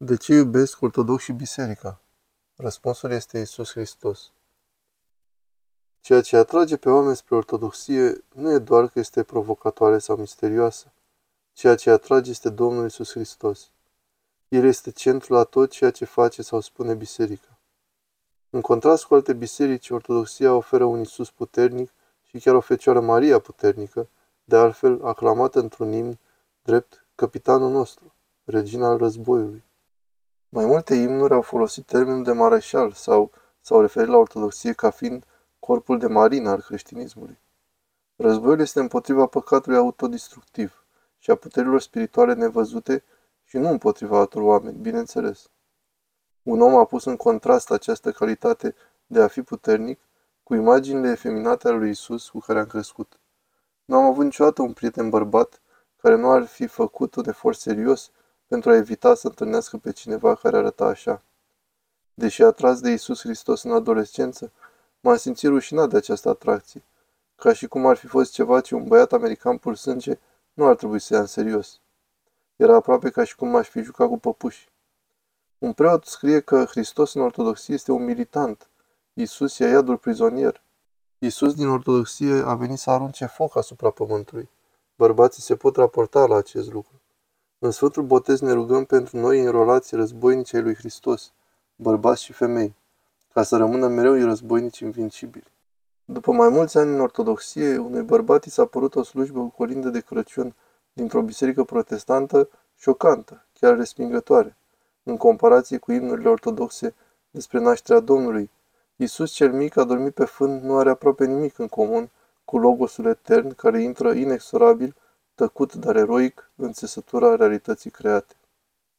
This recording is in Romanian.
De ce iubesc ortodoxii biserica? Răspunsul este Isus Hristos. Ceea ce atrage pe oameni spre ortodoxie nu e doar că este provocatoare sau misterioasă. Ceea ce atrage este Domnul Isus Hristos. El este centrul la tot ceea ce face sau spune biserica. În contrast cu alte biserici, ortodoxia oferă un Isus puternic și chiar o Fecioară Maria puternică, de altfel aclamată într-un imn drept capitanul nostru, regina al războiului. Mai multe imnuri au folosit termenul de mareșal sau s-au referit la ortodoxie ca fiind corpul de marină al creștinismului. Războiul este împotriva păcatului autodistructiv și a puterilor spirituale nevăzute și nu împotriva altor oameni, bineînțeles. Un om a pus în contrast această calitate de a fi puternic cu imaginile efeminate ale lui Isus cu care am crescut. Nu am avut niciodată un prieten bărbat care nu ar fi făcut un efort serios pentru a evita să întâlnească pe cineva care arăta așa. Deși atras de Isus Hristos în adolescență, m-am simțit rușinat de această atracție, ca și cum ar fi fost ceva ce un băiat american pur sânge nu ar trebui să ia în serios. Era aproape ca și cum m-aș fi jucat cu păpuși. Un preot scrie că Hristos în ortodoxie este un militant. Isus e iadul prizonier. Isus din ortodoxie a venit să arunce foc asupra pământului. Bărbații se pot raporta la acest lucru. În Sfântul Botez ne rugăm pentru noi înrolați războinici ai lui Hristos, bărbați și femei, ca să rămână mereu războinici invincibili. După mai mulți ani în ortodoxie, unui bărbat i s-a părut o slujbă cu colindă de Crăciun dintr-o biserică protestantă șocantă, chiar respingătoare, în comparație cu imnurile ortodoxe despre nașterea Domnului. Iisus cel mic a dormit pe fân nu are aproape nimic în comun cu logosul etern care intră inexorabil tăcut, dar eroic, în țesătura realității create.